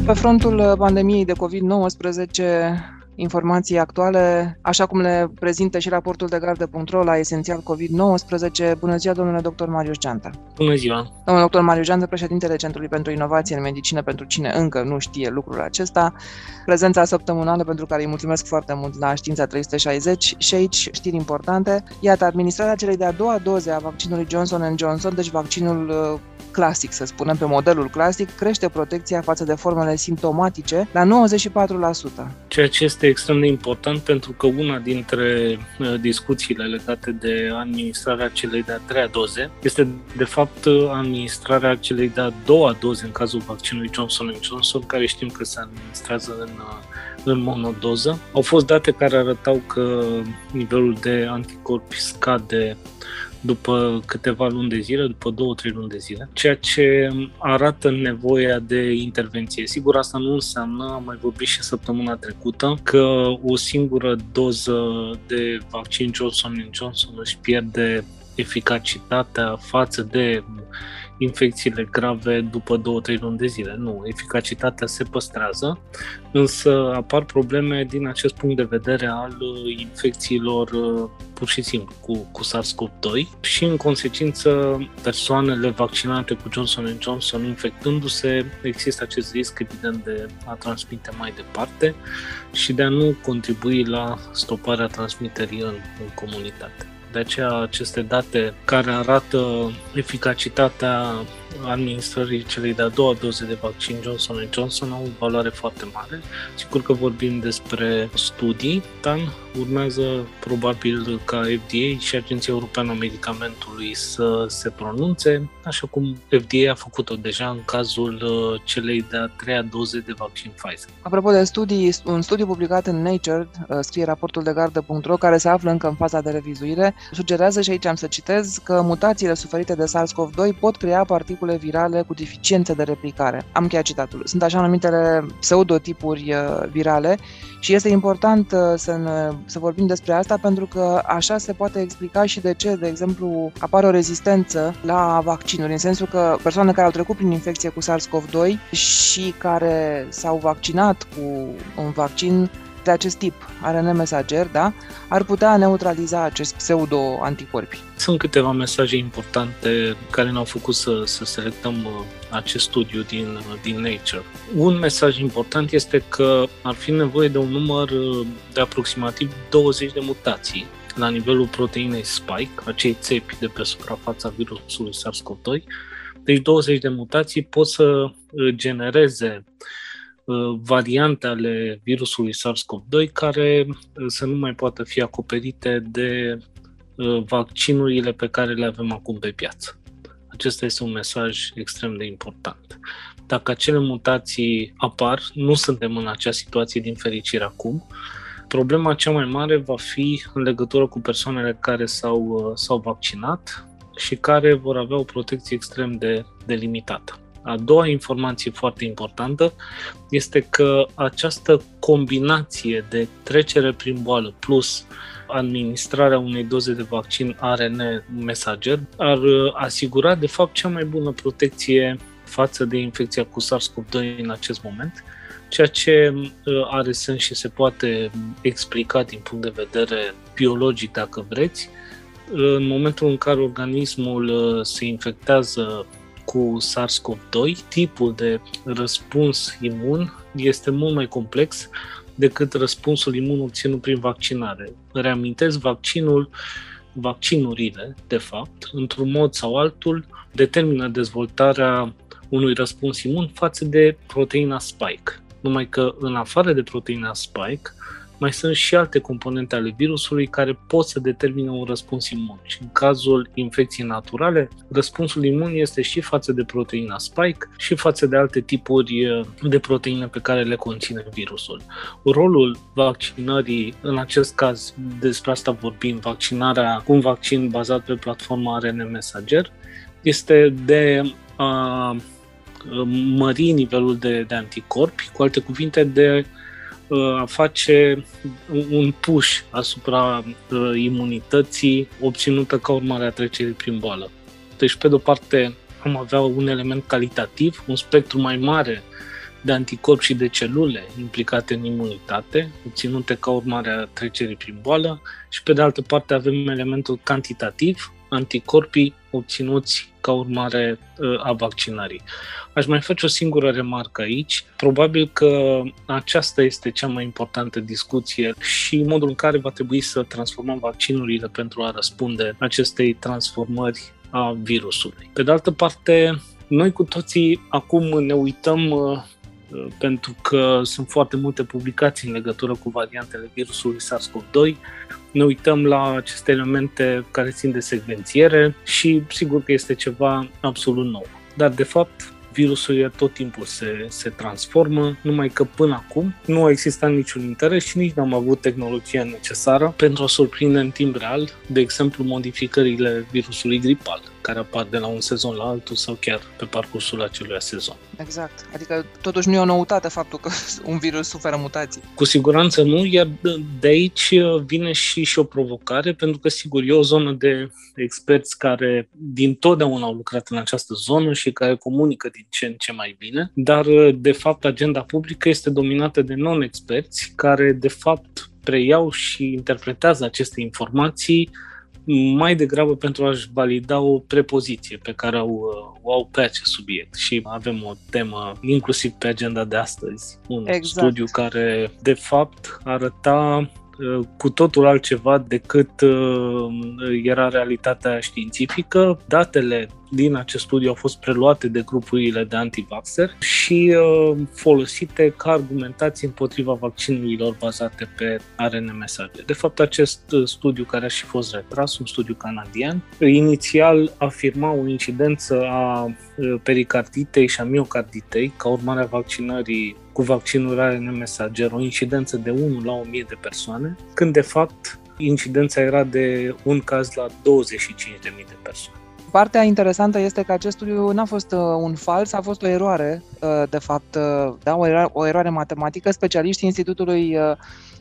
De pe frontul pandemiei de COVID-19, informații actuale, așa cum le prezintă și raportul de gardă.ro la esențial COVID-19. Bună ziua, domnule doctor Marius Geantă. Bună ziua. Domnul doctor Marius Geantă, președintele Centrului pentru Inovație în Medicină, pentru cine încă nu știe lucrul acesta. Prezența săptămânală pentru care îi mulțumesc foarte mult la Știința 360 și aici știri importante. Iată, administrarea celei de-a doua doze a vaccinului Johnson Johnson, deci vaccinul uh, clasic, să spunem, pe modelul clasic, crește protecția față de formele simptomatice la 94%. Ceea ce este extrem de important pentru că una dintre uh, discuțiile legate de administrarea celei de-a treia doze este de fapt administrarea celei de-a doua doze în cazul vaccinului Johnson Johnson, care știm că se administrează în, uh, în monodoză. Au fost date care arătau că nivelul de anticorpi scade după câteva luni de zile, după două, trei luni de zile, ceea ce arată nevoia de intervenție. Sigur, asta nu înseamnă, am mai vorbit și săptămâna trecută, că o singură doză de vaccin Johnson Johnson își pierde eficacitatea față de infecțiile grave după 2-3 luni de zile. Nu, eficacitatea se păstrează, însă apar probleme din acest punct de vedere al uh, infecțiilor uh, pur și simplu cu, cu SARS-CoV-2 și în consecință persoanele vaccinate cu Johnson Johnson infectându-se există acest risc evident de a transmite mai departe și de a nu contribui la stoparea transmiterii în, în comunitate. De aceea aceste date care arată eficacitatea administrării celei de-a doua doze de vaccin Johnson Johnson au o valoare foarte mare. Sigur că vorbim despre studii, dar urmează probabil ca FDA și Agenția Europeană a Medicamentului să se pronunțe, așa cum FDA a făcut-o deja în cazul uh, celei de-a treia doze de vaccin Pfizer. Apropo de studii, un studiu publicat în Nature, uh, scrie raportul de gardă.ro, care se află încă în faza de revizuire, sugerează și aici am să citez că mutațiile suferite de SARS-CoV-2 pot crea particule virale cu deficiențe de replicare. Am chiar citatul. Sunt așa numitele pseudotipuri uh, virale și este important să, ne, să vorbim despre asta pentru că așa se poate explica și de ce, de exemplu, apare o rezistență la vaccinuri, în sensul că persoane care au trecut prin infecție cu SARS-CoV-2 și care s-au vaccinat cu un vaccin de acest tip, ARN mesager, da, ar putea neutraliza acest pseudo-anticorpi. Sunt câteva mesaje importante care ne-au făcut să, să selectăm uh, acest studiu din, uh, din Nature. Un mesaj important este că ar fi nevoie de un număr uh, de aproximativ 20 de mutații la nivelul proteinei spike, acei țepi de pe suprafața virusului SARS-CoV-2. Deci 20 de mutații pot să genereze Uh, variante ale virusului SARS-CoV-2 care uh, să nu mai poată fi acoperite de uh, vaccinurile pe care le avem acum pe piață. Acesta este un mesaj extrem de important. Dacă acele mutații apar, nu suntem în acea situație din fericire acum. Problema cea mai mare va fi în legătură cu persoanele care s-au, s-au vaccinat și care vor avea o protecție extrem de, de limitată. A doua informație foarte importantă este că această combinație de trecere prin boală plus administrarea unei doze de vaccin ARN mesager ar uh, asigura de fapt cea mai bună protecție față de infecția cu SARS-CoV-2 în acest moment, ceea ce uh, are sens și se poate explica din punct de vedere biologic, dacă vreți, în momentul în care organismul uh, se infectează cu SARS-CoV-2, tipul de răspuns imun este mult mai complex decât răspunsul imun obținut prin vaccinare. Reamintesc, vaccinul, vaccinurile, de fapt, într-un mod sau altul, determină dezvoltarea unui răspuns imun față de proteina spike. Numai că, în afară de proteina spike, mai sunt și alte componente ale virusului care pot să determine un răspuns imun. Și în cazul infecției naturale, răspunsul imun este și față de proteina spike și față de alte tipuri eh, de proteine pe care le conține virusul. Rolul vaccinării, în acest caz, despre asta vorbim, vaccinarea cu un vaccin bazat pe platforma ARN Messenger, este de a mări nivelul de, de anticorpi, cu alte cuvinte, de a face un push asupra uh, imunității obținută ca urmare a trecerii prin boală. Deci, pe de-o parte, am avea un element calitativ, un spectru mai mare de anticorpi și de celule implicate în imunitate, obținute ca urmare a trecerii prin boală, și pe de altă parte avem elementul cantitativ, anticorpii obținuți ca urmare uh, a vaccinării. Aș mai face o singură remarcă aici. Probabil că aceasta este cea mai importantă discuție și modul în care va trebui să transformăm vaccinurile pentru a răspunde acestei transformări a virusului. Pe de altă parte, noi cu toții acum ne uităm uh, pentru că sunt foarte multe publicații în legătură cu variantele virusului SARS-CoV-2. Ne uităm la aceste elemente care țin de secvențiere și sigur că este ceva absolut nou. Dar de fapt virusul tot timpul se, se transformă, numai că până acum nu a existat niciun interes și nici nu am avut tehnologia necesară pentru a surprinde în timp real, de exemplu, modificările virusului gripal care apar de la un sezon la altul sau chiar pe parcursul acelui sezon. Exact. Adică totuși nu e o noutate faptul că un virus suferă mutații. Cu siguranță nu, iar de aici vine și, și o provocare, pentru că sigur e o zonă de experți care din totdeauna au lucrat în această zonă și care comunică din ce în ce mai bine, dar de fapt agenda publică este dominată de non-experți care de fapt preiau și interpretează aceste informații mai degrabă pentru a-și valida o prepoziție pe care au, o au pe acest subiect. Și avem o temă inclusiv pe agenda de astăzi, un exact. studiu care de fapt arăta uh, cu totul altceva decât uh, era realitatea științifică. Datele din acest studiu au fost preluate de grupurile de antivaxer și uh, folosite ca argumentații împotriva vaccinurilor bazate pe ARN mesaje. De fapt, acest uh, studiu care a și fost retras, un studiu canadian, inițial afirma o incidență a uh, pericarditei și a miocarditei ca urmare a vaccinării cu vaccinul ARN mesager, o incidență de 1 la 1000 de persoane, când de fapt incidența era de un caz la 25.000 de persoane. Partea interesantă este că acest studiu n-a fost uh, un fals, a fost o eroare, uh, de fapt, uh, da, o, eroare, o eroare matematică. Specialiștii Institutului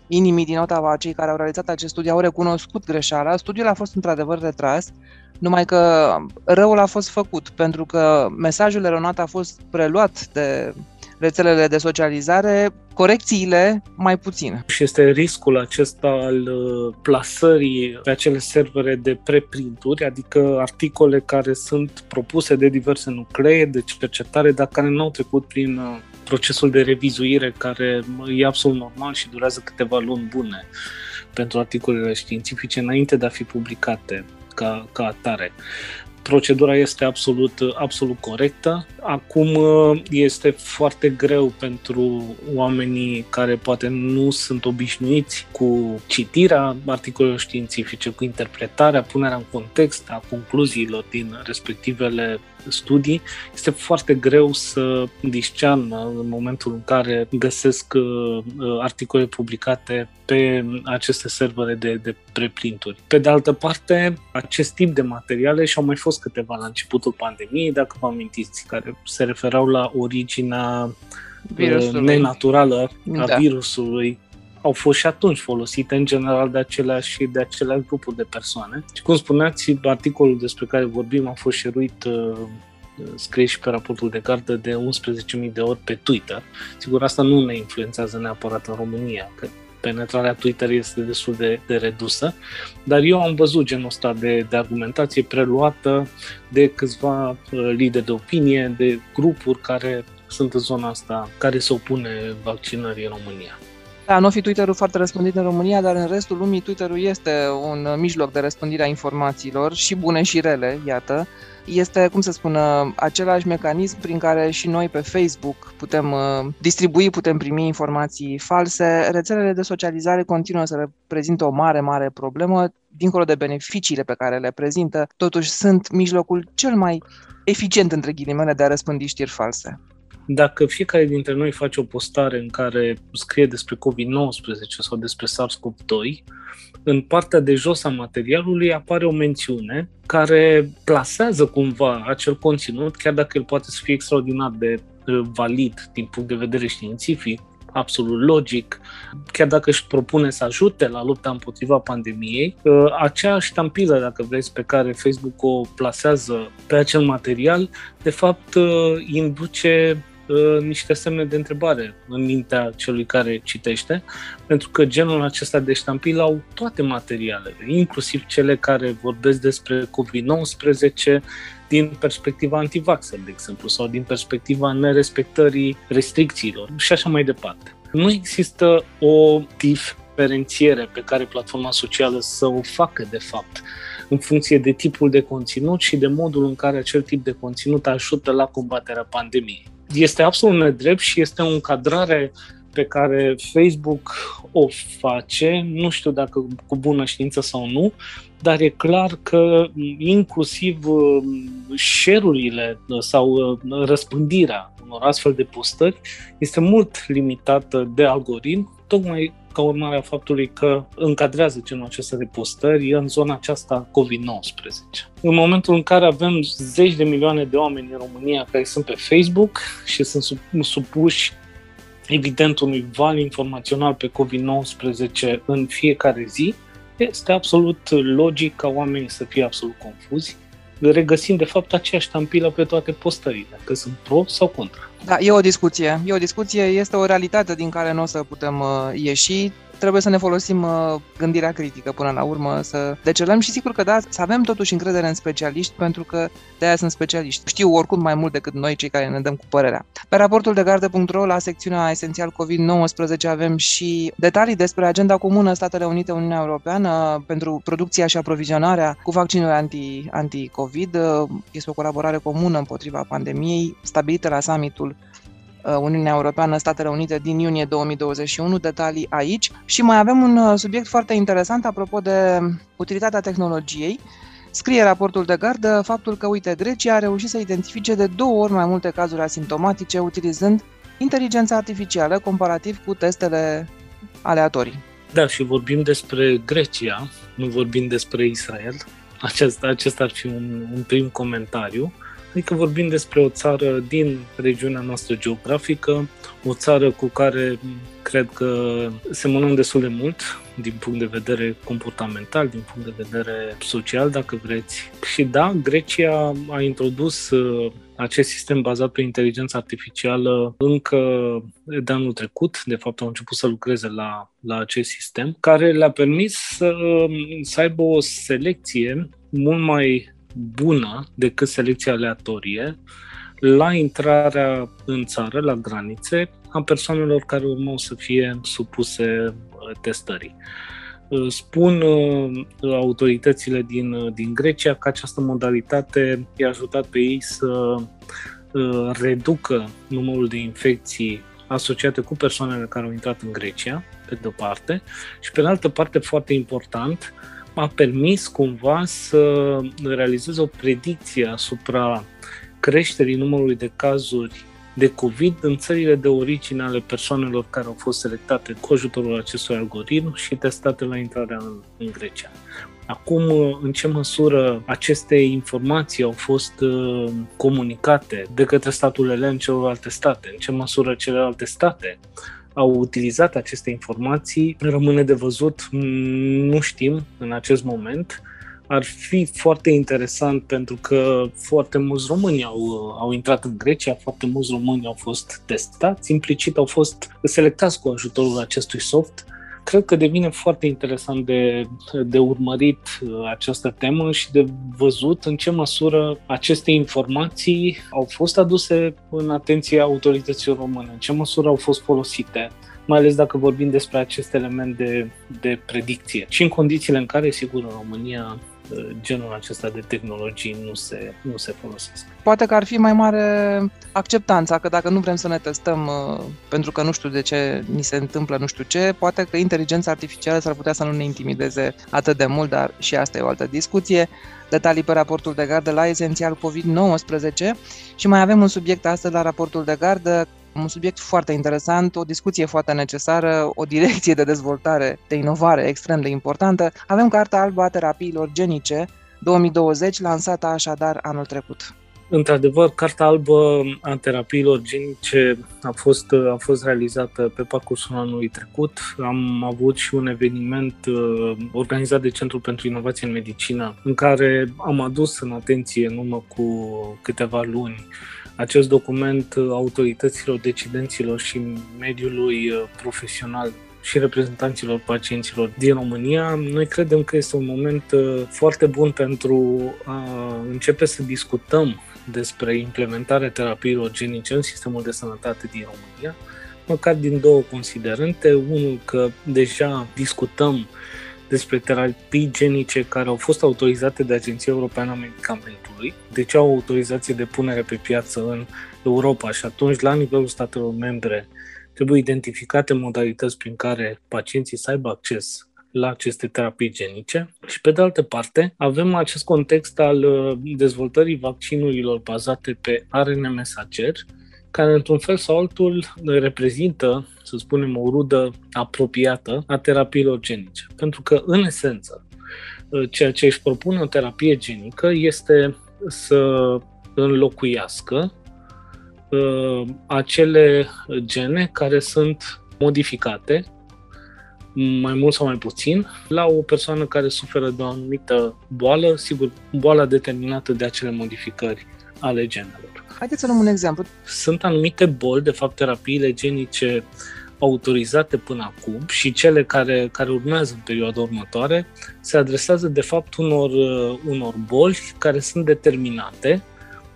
Inimii din Ottawa, cei care au realizat acest studiu, au recunoscut greșeala. Studiul a fost într-adevăr retras, numai că răul a fost făcut, pentru că mesajul eronat a fost preluat de rețelele de socializare, corecțiile mai puține. Și este riscul acesta al uh, plasării pe acele servere de preprinturi, adică articole care sunt propuse de diverse nuclee de cercetare, dar care nu au trecut prin uh, procesul de revizuire care e absolut normal și durează câteva luni bune pentru articolele științifice înainte de a fi publicate ca, ca atare procedura este absolut, absolut corectă. Acum uh, este foarte greu pentru oamenii care poate nu sunt obișnuiți cu citirea articolelor științifice, cu interpretarea, punerea în context a concluziilor din respectivele studii, este foarte greu să discearnă în momentul în care găsesc uh, articole publicate pe aceste servere de, de preprinturi. Pe de altă parte, acest tip de materiale și au mai fost câteva la începutul pandemiei, dacă vă amintiți, care se referau la originea uh, virusului. nenaturală a da. virusului au fost și atunci folosite în general de aceleași, de aceleași grupuri de persoane. Și cum spuneați, articolul despre care vorbim a fost șeruit uh, scris și pe raportul de gardă de 11.000 de ori pe Twitter. Sigur, asta nu ne influențează neapărat în România, că penetrarea Twitter este destul de, de redusă, dar eu am văzut genul ăsta de, de argumentație preluată de câțiva uh, lideri de opinie, de grupuri care sunt în zona asta, care se opune vaccinării în România. Da, nu fi Twitter-ul foarte răspândit în România, dar în restul lumii Twitter-ul este un mijloc de răspândire a informațiilor, și bune și rele, iată. Este, cum să spun, același mecanism prin care și noi pe Facebook putem uh, distribui, putem primi informații false. Rețelele de socializare continuă să reprezintă o mare, mare problemă, dincolo de beneficiile pe care le prezintă, totuși sunt mijlocul cel mai eficient, între ghilimele, de a răspândi știri false dacă fiecare dintre noi face o postare în care scrie despre COVID-19 sau despre SARS-CoV-2, în partea de jos a materialului apare o mențiune care plasează cumva acel conținut, chiar dacă el poate să fie extraordinar de valid din punct de vedere științific, absolut logic, chiar dacă își propune să ajute la lupta împotriva pandemiei, acea ștampilă, dacă vreți, pe care Facebook o plasează pe acel material, de fapt induce uh, niște semne de întrebare în mintea celui care citește, pentru că genul acesta de ștampile au toate materialele, inclusiv cele care vorbesc despre COVID-19 din perspectiva antivaxer, de exemplu, sau din perspectiva nerespectării restricțiilor și așa mai departe. Nu există o diferențiere pe care platforma socială să o facă, de fapt, în funcție de tipul de conținut și de modul în care acel tip de conținut ajută la combaterea pandemiei. Este absolut nedrept și este o încadrare pe care Facebook o face, nu știu dacă cu bună știință sau nu, dar e clar că inclusiv uh, share-urile sau uh, răspândirea unor astfel de postări este mult limitată de algoritm, tocmai ca urmare a faptului că încadrează genul acesta de postări în zona aceasta COVID-19. În momentul în care avem zeci de milioane de oameni în România care sunt pe Facebook și sunt supuși evident unui val informațional pe COVID-19 în fiecare zi, este absolut logic ca oamenii să fie absolut confuzi, regăsind de fapt aceeași tampilă pe toate postările, că sunt pro sau contra. Da, e o discuție. E o discuție, este o realitate din care nu o să putem uh, ieși trebuie să ne folosim uh, gândirea critică până la urmă, să decelăm și sigur că da, să avem totuși încredere în specialiști, pentru că de aia sunt specialiști. Știu oricum mai mult decât noi cei care ne dăm cu părerea. Pe raportul de gardă.ro, la secțiunea esențial COVID-19, avem și detalii despre agenda comună Statele Unite-Uniunea Europeană pentru producția și aprovizionarea cu vaccinuri anti, anti-COVID. Este o colaborare comună împotriva pandemiei, stabilită la summitul Uh, Uniunea Europeană, Statele Unite din iunie 2021, detalii aici. Și mai avem un uh, subiect foarte interesant apropo de utilitatea tehnologiei. Scrie raportul de gardă faptul că, uite, Grecia a reușit să identifice de două ori mai multe cazuri asimptomatice utilizând inteligența artificială comparativ cu testele aleatorii. Da, și vorbim despre Grecia, nu vorbim despre Israel. Acesta, acesta ar fi un, un prim comentariu. Adică vorbim despre o țară din regiunea noastră geografică, o țară cu care cred că semănăm destul de mult din punct de vedere comportamental, din punct de vedere social, dacă vreți. Și da, Grecia a introdus uh, acest sistem bazat pe inteligență artificială încă de anul trecut, de fapt au început să lucreze la, la acest sistem, care le-a permis să, să aibă o selecție mult mai bună decât selecția aleatorie la intrarea în țară, la granițe, a persoanelor care urmau să fie supuse uh, testării. Uh, spun uh, autoritățile din, din Grecia că această modalitate i-a ajutat pe ei să reducă numărul de infecții asociate cu persoanele care au intrat în Grecia, pe de-o parte, și pe de altă parte, foarte important, a permis cumva să realizeze o predicție asupra creșterii numărului de cazuri de COVID în țările de origine ale persoanelor care au fost selectate cu ajutorul acestui algoritm și testate la intrarea în, în Grecia. Acum, în ce măsură aceste informații au fost uh, comunicate de către statul elen celorlalte state, în ce măsură celelalte state au utilizat aceste informații rămâne de văzut, nu știm în acest moment. Ar fi foarte interesant pentru că foarte mulți români au, au intrat în Grecia, foarte mulți români au fost testați, implicit au fost selectați cu ajutorul acestui soft cred că devine foarte interesant de, de urmărit uh, această temă și de văzut în ce măsură aceste informații au fost aduse în atenția autorităților române, în ce măsură au fost folosite mai ales dacă vorbim despre acest element de, de predicție. Și în condițiile în care, sigur, în România uh, genul acesta de tehnologii nu se, nu se folosesc. Poate că ar fi mai mare acceptanța, că dacă nu vrem să ne testăm uh, pentru că nu știu de ce ni se întâmplă nu știu ce, poate că inteligența artificială s-ar putea să nu ne intimideze atât de mult, dar și asta e o altă discuție. Detalii pe raportul de gardă la esențial COVID-19 și mai avem un subiect astăzi la raportul de gardă un subiect foarte interesant, o discuție foarte necesară, o direcție de dezvoltare, de inovare extrem de importantă. Avem Carta Albă a Terapiilor Genice 2020, lansată așadar anul trecut. Într-adevăr, Carta Albă a Terapiilor Genice a fost, a fost realizată pe parcursul anului trecut. Am avut și un eveniment uh, organizat de Centrul pentru Inovație în Medicină, în care am adus în atenție în urmă cu câteva luni acest document autorităților, decidenților și mediului profesional și reprezentanților pacienților din România, noi credem că este un moment foarte bun pentru a începe să discutăm despre implementarea terapiilor genice în sistemul de sănătate din România, măcar din două considerente. Unul că deja discutăm despre terapii genice care au fost autorizate de Agenția Europeană a Medicamentului, deci au autorizație de punere pe piață în Europa. Și atunci, la nivelul statelor membre, trebuie identificate modalități prin care pacienții să aibă acces la aceste terapii genice. Și pe de altă parte avem acest context al uh, dezvoltării vaccinurilor bazate pe ARN mesager, care într-un fel sau altul reprezintă, să spunem, o rudă apropiată a terapiilor genice. Pentru că, în esență, uh, ceea ce își propune o terapie genică este să înlocuiască uh, acele gene care sunt modificate mai mult sau mai puțin, la o persoană care suferă de o anumită boală, sigur, boala determinată de acele modificări ale genelor. Haideți să luăm un exemplu. Sunt anumite boli, de fapt, terapiile genice autorizate până acum și cele care, care urmează în perioada următoare se adresează, de fapt, unor, unor boli care sunt determinate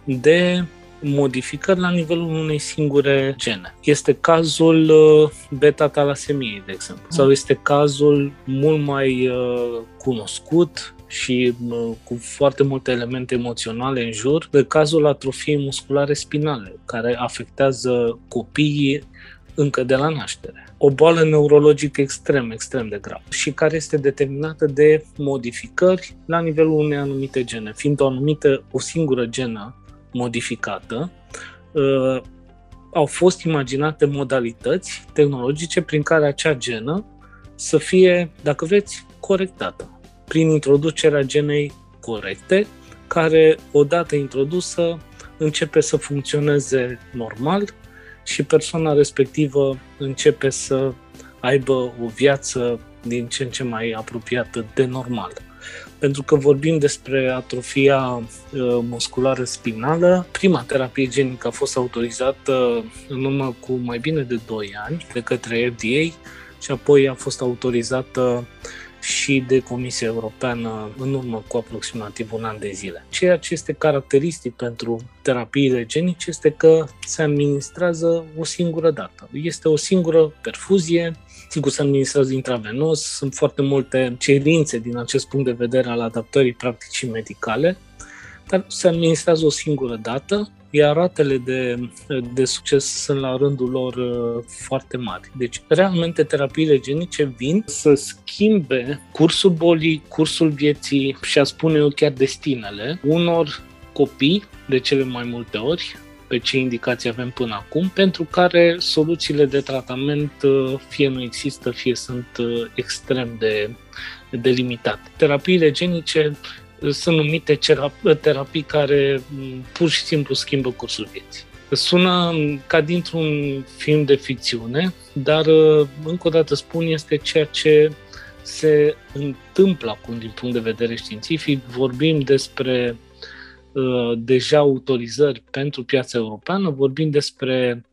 de modificări la nivelul unei singure gene. Este cazul uh, beta-talasemiei, de exemplu, sau este cazul mult mai uh, cunoscut și uh, cu foarte multe elemente emoționale în jur, de cazul atrofiei musculare spinale, care afectează copiii încă de la naștere. O boală neurologică extrem, extrem de gravă și care este determinată de modificări la nivelul unei anumite gene. Fiind o anumită, o singură genă modificată, uh, au fost imaginate modalități tehnologice prin care acea genă să fie, dacă vreți, corectată prin introducerea genei corecte, care, odată introdusă, începe să funcționeze normal și persoana respectivă începe să aibă o viață din ce în ce mai apropiată de normal pentru că vorbim despre atrofia uh, musculară spinală. Prima terapie genică a fost autorizată în urmă cu mai bine de 2 ani de către FDA și apoi a fost autorizată și de Comisia Europeană în urmă cu aproximativ un an de zile. Ceea ce este caracteristic pentru terapiile genice este că se administrează o singură dată. Este o singură perfuzie, sigur se administrează intravenos, sunt foarte multe cerințe din acest punct de vedere al adaptării practicii medicale, dar se administrează o singură dată iar ratele de, de succes sunt la rândul lor uh, foarte mari. Deci, realmente, terapiile genice vin să schimbe cursul bolii, cursul vieții și a spune eu chiar destinele unor copii, de cele mai multe ori, pe ce indicații avem până acum, pentru care soluțiile de tratament uh, fie nu există, fie sunt uh, extrem de, de limitate. Terapiile genice sunt numite terapii care mm, pur și simplu schimbă cursul vieții. Sună ca dintr-un film de ficțiune, dar uh, încă o dată spun, este ceea ce se întâmplă acum din punct de vedere științific. Vorbim despre uh, deja autorizări pentru piața europeană, vorbim despre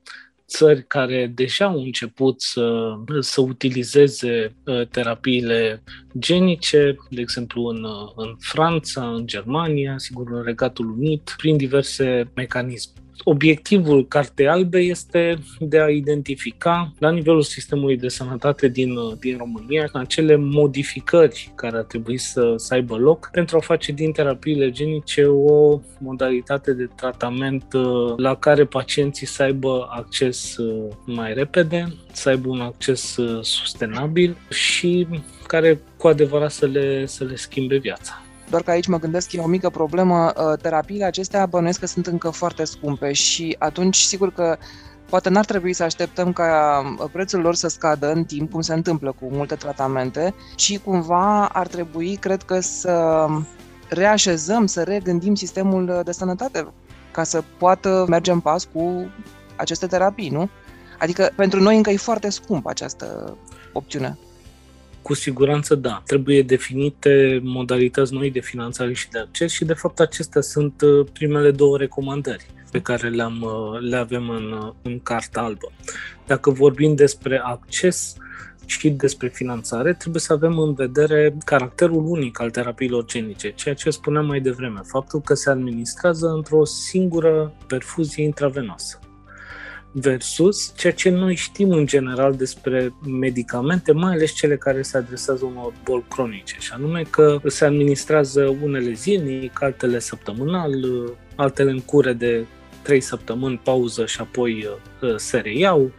țări care deja au început să, să utilizeze uh, terapiile genice, de exemplu în, uh, în Franța, în Germania, sigur în Regatul Unit, prin diverse mecanisme obiectivul Cartei Albe este de a identifica la nivelul sistemului de sănătate din, din România acele modificări care ar trebui să, să aibă loc pentru a face din terapiile genice o modalitate de tratament uh, la care pacienții să aibă acces uh, mai repede, să aibă un acces uh, sustenabil și care cu adevărat să le, să le schimbe viața. Doar că aici mă gândesc, e o mică problemă, uh, terapiile acestea bănuiesc că sunt încă foarte scumpe și atunci sigur că poate n-ar trebui să așteptăm ca uh, prețul lor să scadă în timp, cum se întâmplă cu multe tratamente, și cumva ar trebui, cred că, să reașezăm, să regândim sistemul de sănătate ca să poată merge în pas cu aceste terapii, nu? Adică pentru noi încă e foarte scump această opțiune. Cu siguranță da. Trebuie definite modalități noi de finanțare și de acces și de fapt acestea sunt uh, primele două recomandări. pe care le-am, le avem în, în Carta Albă. Dacă vorbim despre acces și despre finanțare, trebuie să avem în vedere caracterul unic al terapiilor genice, ceea ce spuneam mai devreme, faptul că se administrează într-o singură perfuzie intravenoasă versus ceea ce noi știm în general despre medicamente, mai ales cele care se adresează unor boli cronice, și anume că se administrează unele zilnic, altele săptămânal, altele în cure de 3 săptămâni pauză și apoi uh, se reiau,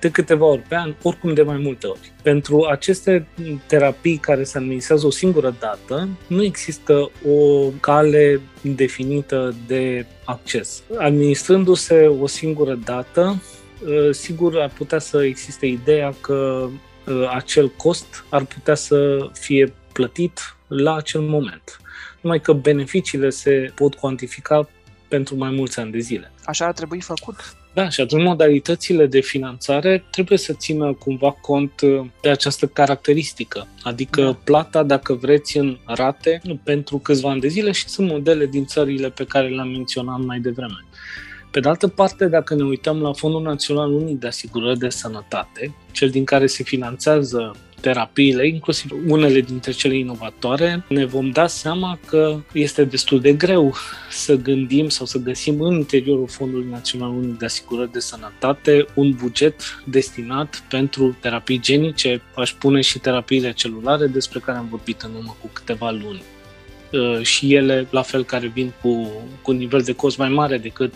de câteva ori pe an, oricum de mai multe ori. Pentru aceste terapii care se administrează o singură dată, nu există o cale definită de acces. Administrându-se o singură dată, ă, sigur ar putea să existe ideea că ă, acel cost ar putea să fie plătit la acel moment. Numai că beneficiile se pot cuantifica pentru mai mulți ani de zile. Așa ar trebui făcut. Da, și atunci modalitățile de finanțare trebuie să țină cumva cont uh, de această caracteristică, adică da. plata, dacă vreți, în rate pentru câțiva ani de zile și sunt modele din țările pe care le-am menționat mai devreme. Pe de altă parte, dacă ne uităm la Fondul Național Unic de Asigurări de Sănătate, cel din care se finanțează terapiile, inclusiv unele dintre cele inovatoare, ne vom da seama că este destul de greu să gândim sau să găsim în interiorul Fondului Național Unic de Asigurări de Sănătate un buget destinat pentru terapii genice, aș pune și terapiile celulare despre care am vorbit în urmă cu câteva luni uh, și ele, la fel, care vin cu, cu un nivel de cost mai mare decât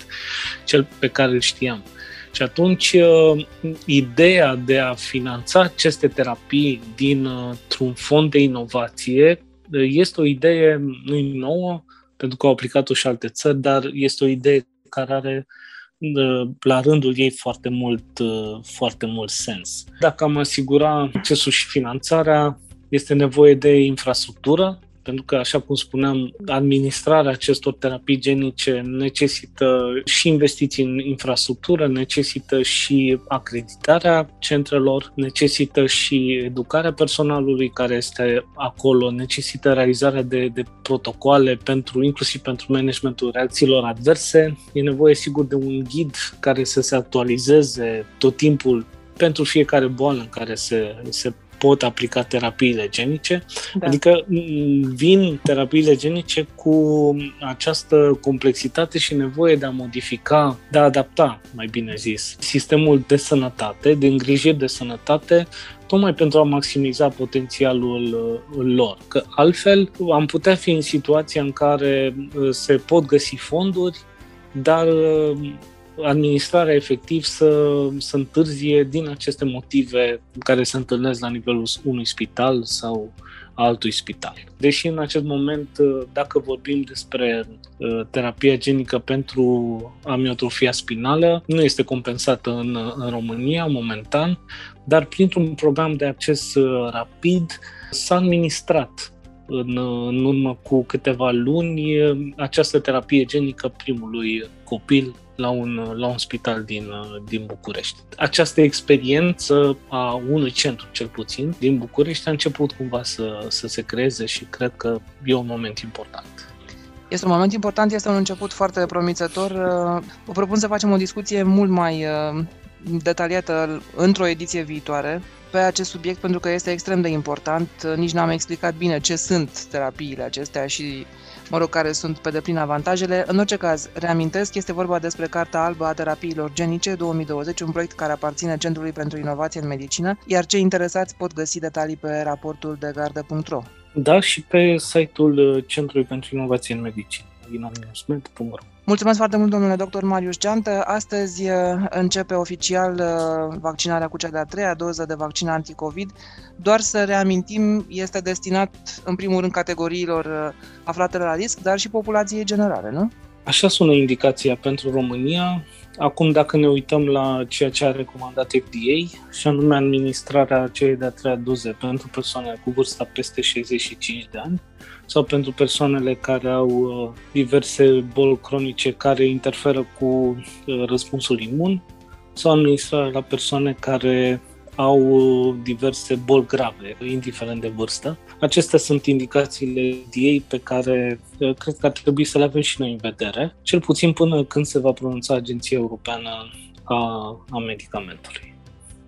cel pe care îl știam. Și atunci, uh, ideea de a finanța aceste terapii dintr-un fond de inovație uh, este o idee nu nouă, pentru că au aplicat-o și alte țări, dar este o idee care are uh, la rândul ei foarte mult, foarte mult sens. Dacă am asigura accesul și finanțarea, este nevoie de infrastructură, pentru că, așa cum spuneam, administrarea acestor terapii genice necesită și investiții în infrastructură, necesită și acreditarea centrelor, necesită și educarea personalului care este acolo, necesită realizarea de, de protocoale pentru, inclusiv pentru managementul reacțiilor adverse. E nevoie, sigur, de un ghid care să se actualizeze tot timpul pentru fiecare boală în care se, se pot aplica terapiile genice, da. adică mm, vin terapiile genice cu această complexitate și nevoie de a modifica, de a adapta, mai bine zis, sistemul de sănătate, de îngrijiri de sănătate, tocmai pentru a maximiza potențialul uh, lor. Că altfel am putea fi în situația în care uh, se pot găsi fonduri, dar uh, administrarea efectiv să, să întârzie din aceste motive care se întâlnesc la nivelul unui spital sau altui spital. Deși în acest moment, dacă vorbim despre uh, terapia genică pentru amiotrofia spinală, nu este compensată în, în România momentan, dar printr-un program de acces uh, rapid s-a administrat în, în urmă cu câteva luni această terapie genică primului copil la un, la un spital din, din București. Această experiență a unui centru, cel puțin, din București a început cumva să, să se creeze și cred că e un moment important. Este un moment important, este un început foarte promițător. Vă propun să facem o discuție mult mai uh, detaliată într-o ediție viitoare pe acest subiect pentru că este extrem de important. Nici n-am explicat bine ce sunt terapiile acestea și mă rog, care sunt pe deplin avantajele. În orice caz, reamintesc, este vorba despre Carta Albă a Terapiilor Genice 2020, un proiect care aparține Centrului pentru Inovație în Medicină, iar cei interesați pot găsi detalii pe raportul de gardă.ro. Da, și pe site-ul uh, Centrului pentru Inovație în Medicină, dinamismed.ro. Mulțumesc foarte mult, domnule doctor Marius Geantă. Astăzi uh, începe oficial uh, vaccinarea cu cea de-a treia doză de vaccin anticovid. Doar să reamintim, este destinat în primul rând categoriilor uh, aflate la risc, dar și populației generale, nu? Așa sună indicația pentru România. Acum, dacă ne uităm la ceea ce a recomandat FDA, și anume administrarea celei de-a treia doze pentru persoane cu vârsta peste 65 de ani, sau pentru persoanele care au uh, diverse boli cronice care interferă cu uh, răspunsul imun sau administrarea la persoane care au diverse boli grave, indiferent de vârstă. Acestea sunt indicațiile ei pe care cred că ar trebui să le avem și noi în vedere, cel puțin până când se va pronunța Agenția Europeană a, a medicamentului.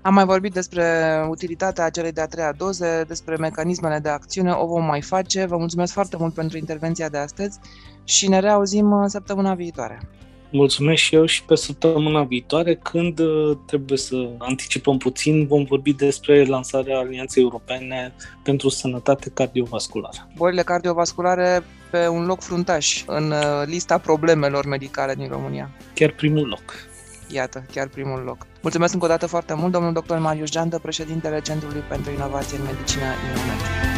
Am mai vorbit despre utilitatea celei de-a treia doze, despre mecanismele de acțiune, o vom mai face. Vă mulțumesc foarte mult pentru intervenția de astăzi și ne reauzim săptămâna viitoare. Mulțumesc și eu și pe săptămâna viitoare, când uh, trebuie să anticipăm puțin, vom vorbi despre lansarea Alianței Europene pentru Sănătate Cardiovasculară. Bolile cardiovasculare pe un loc fruntaș în uh, lista problemelor medicale din România. Chiar primul loc. Iată, chiar primul loc. Mulțumesc încă o dată foarte mult, domnul dr. Marius Geandă, președintele Centrului pentru Inovație în Medicină Imunet.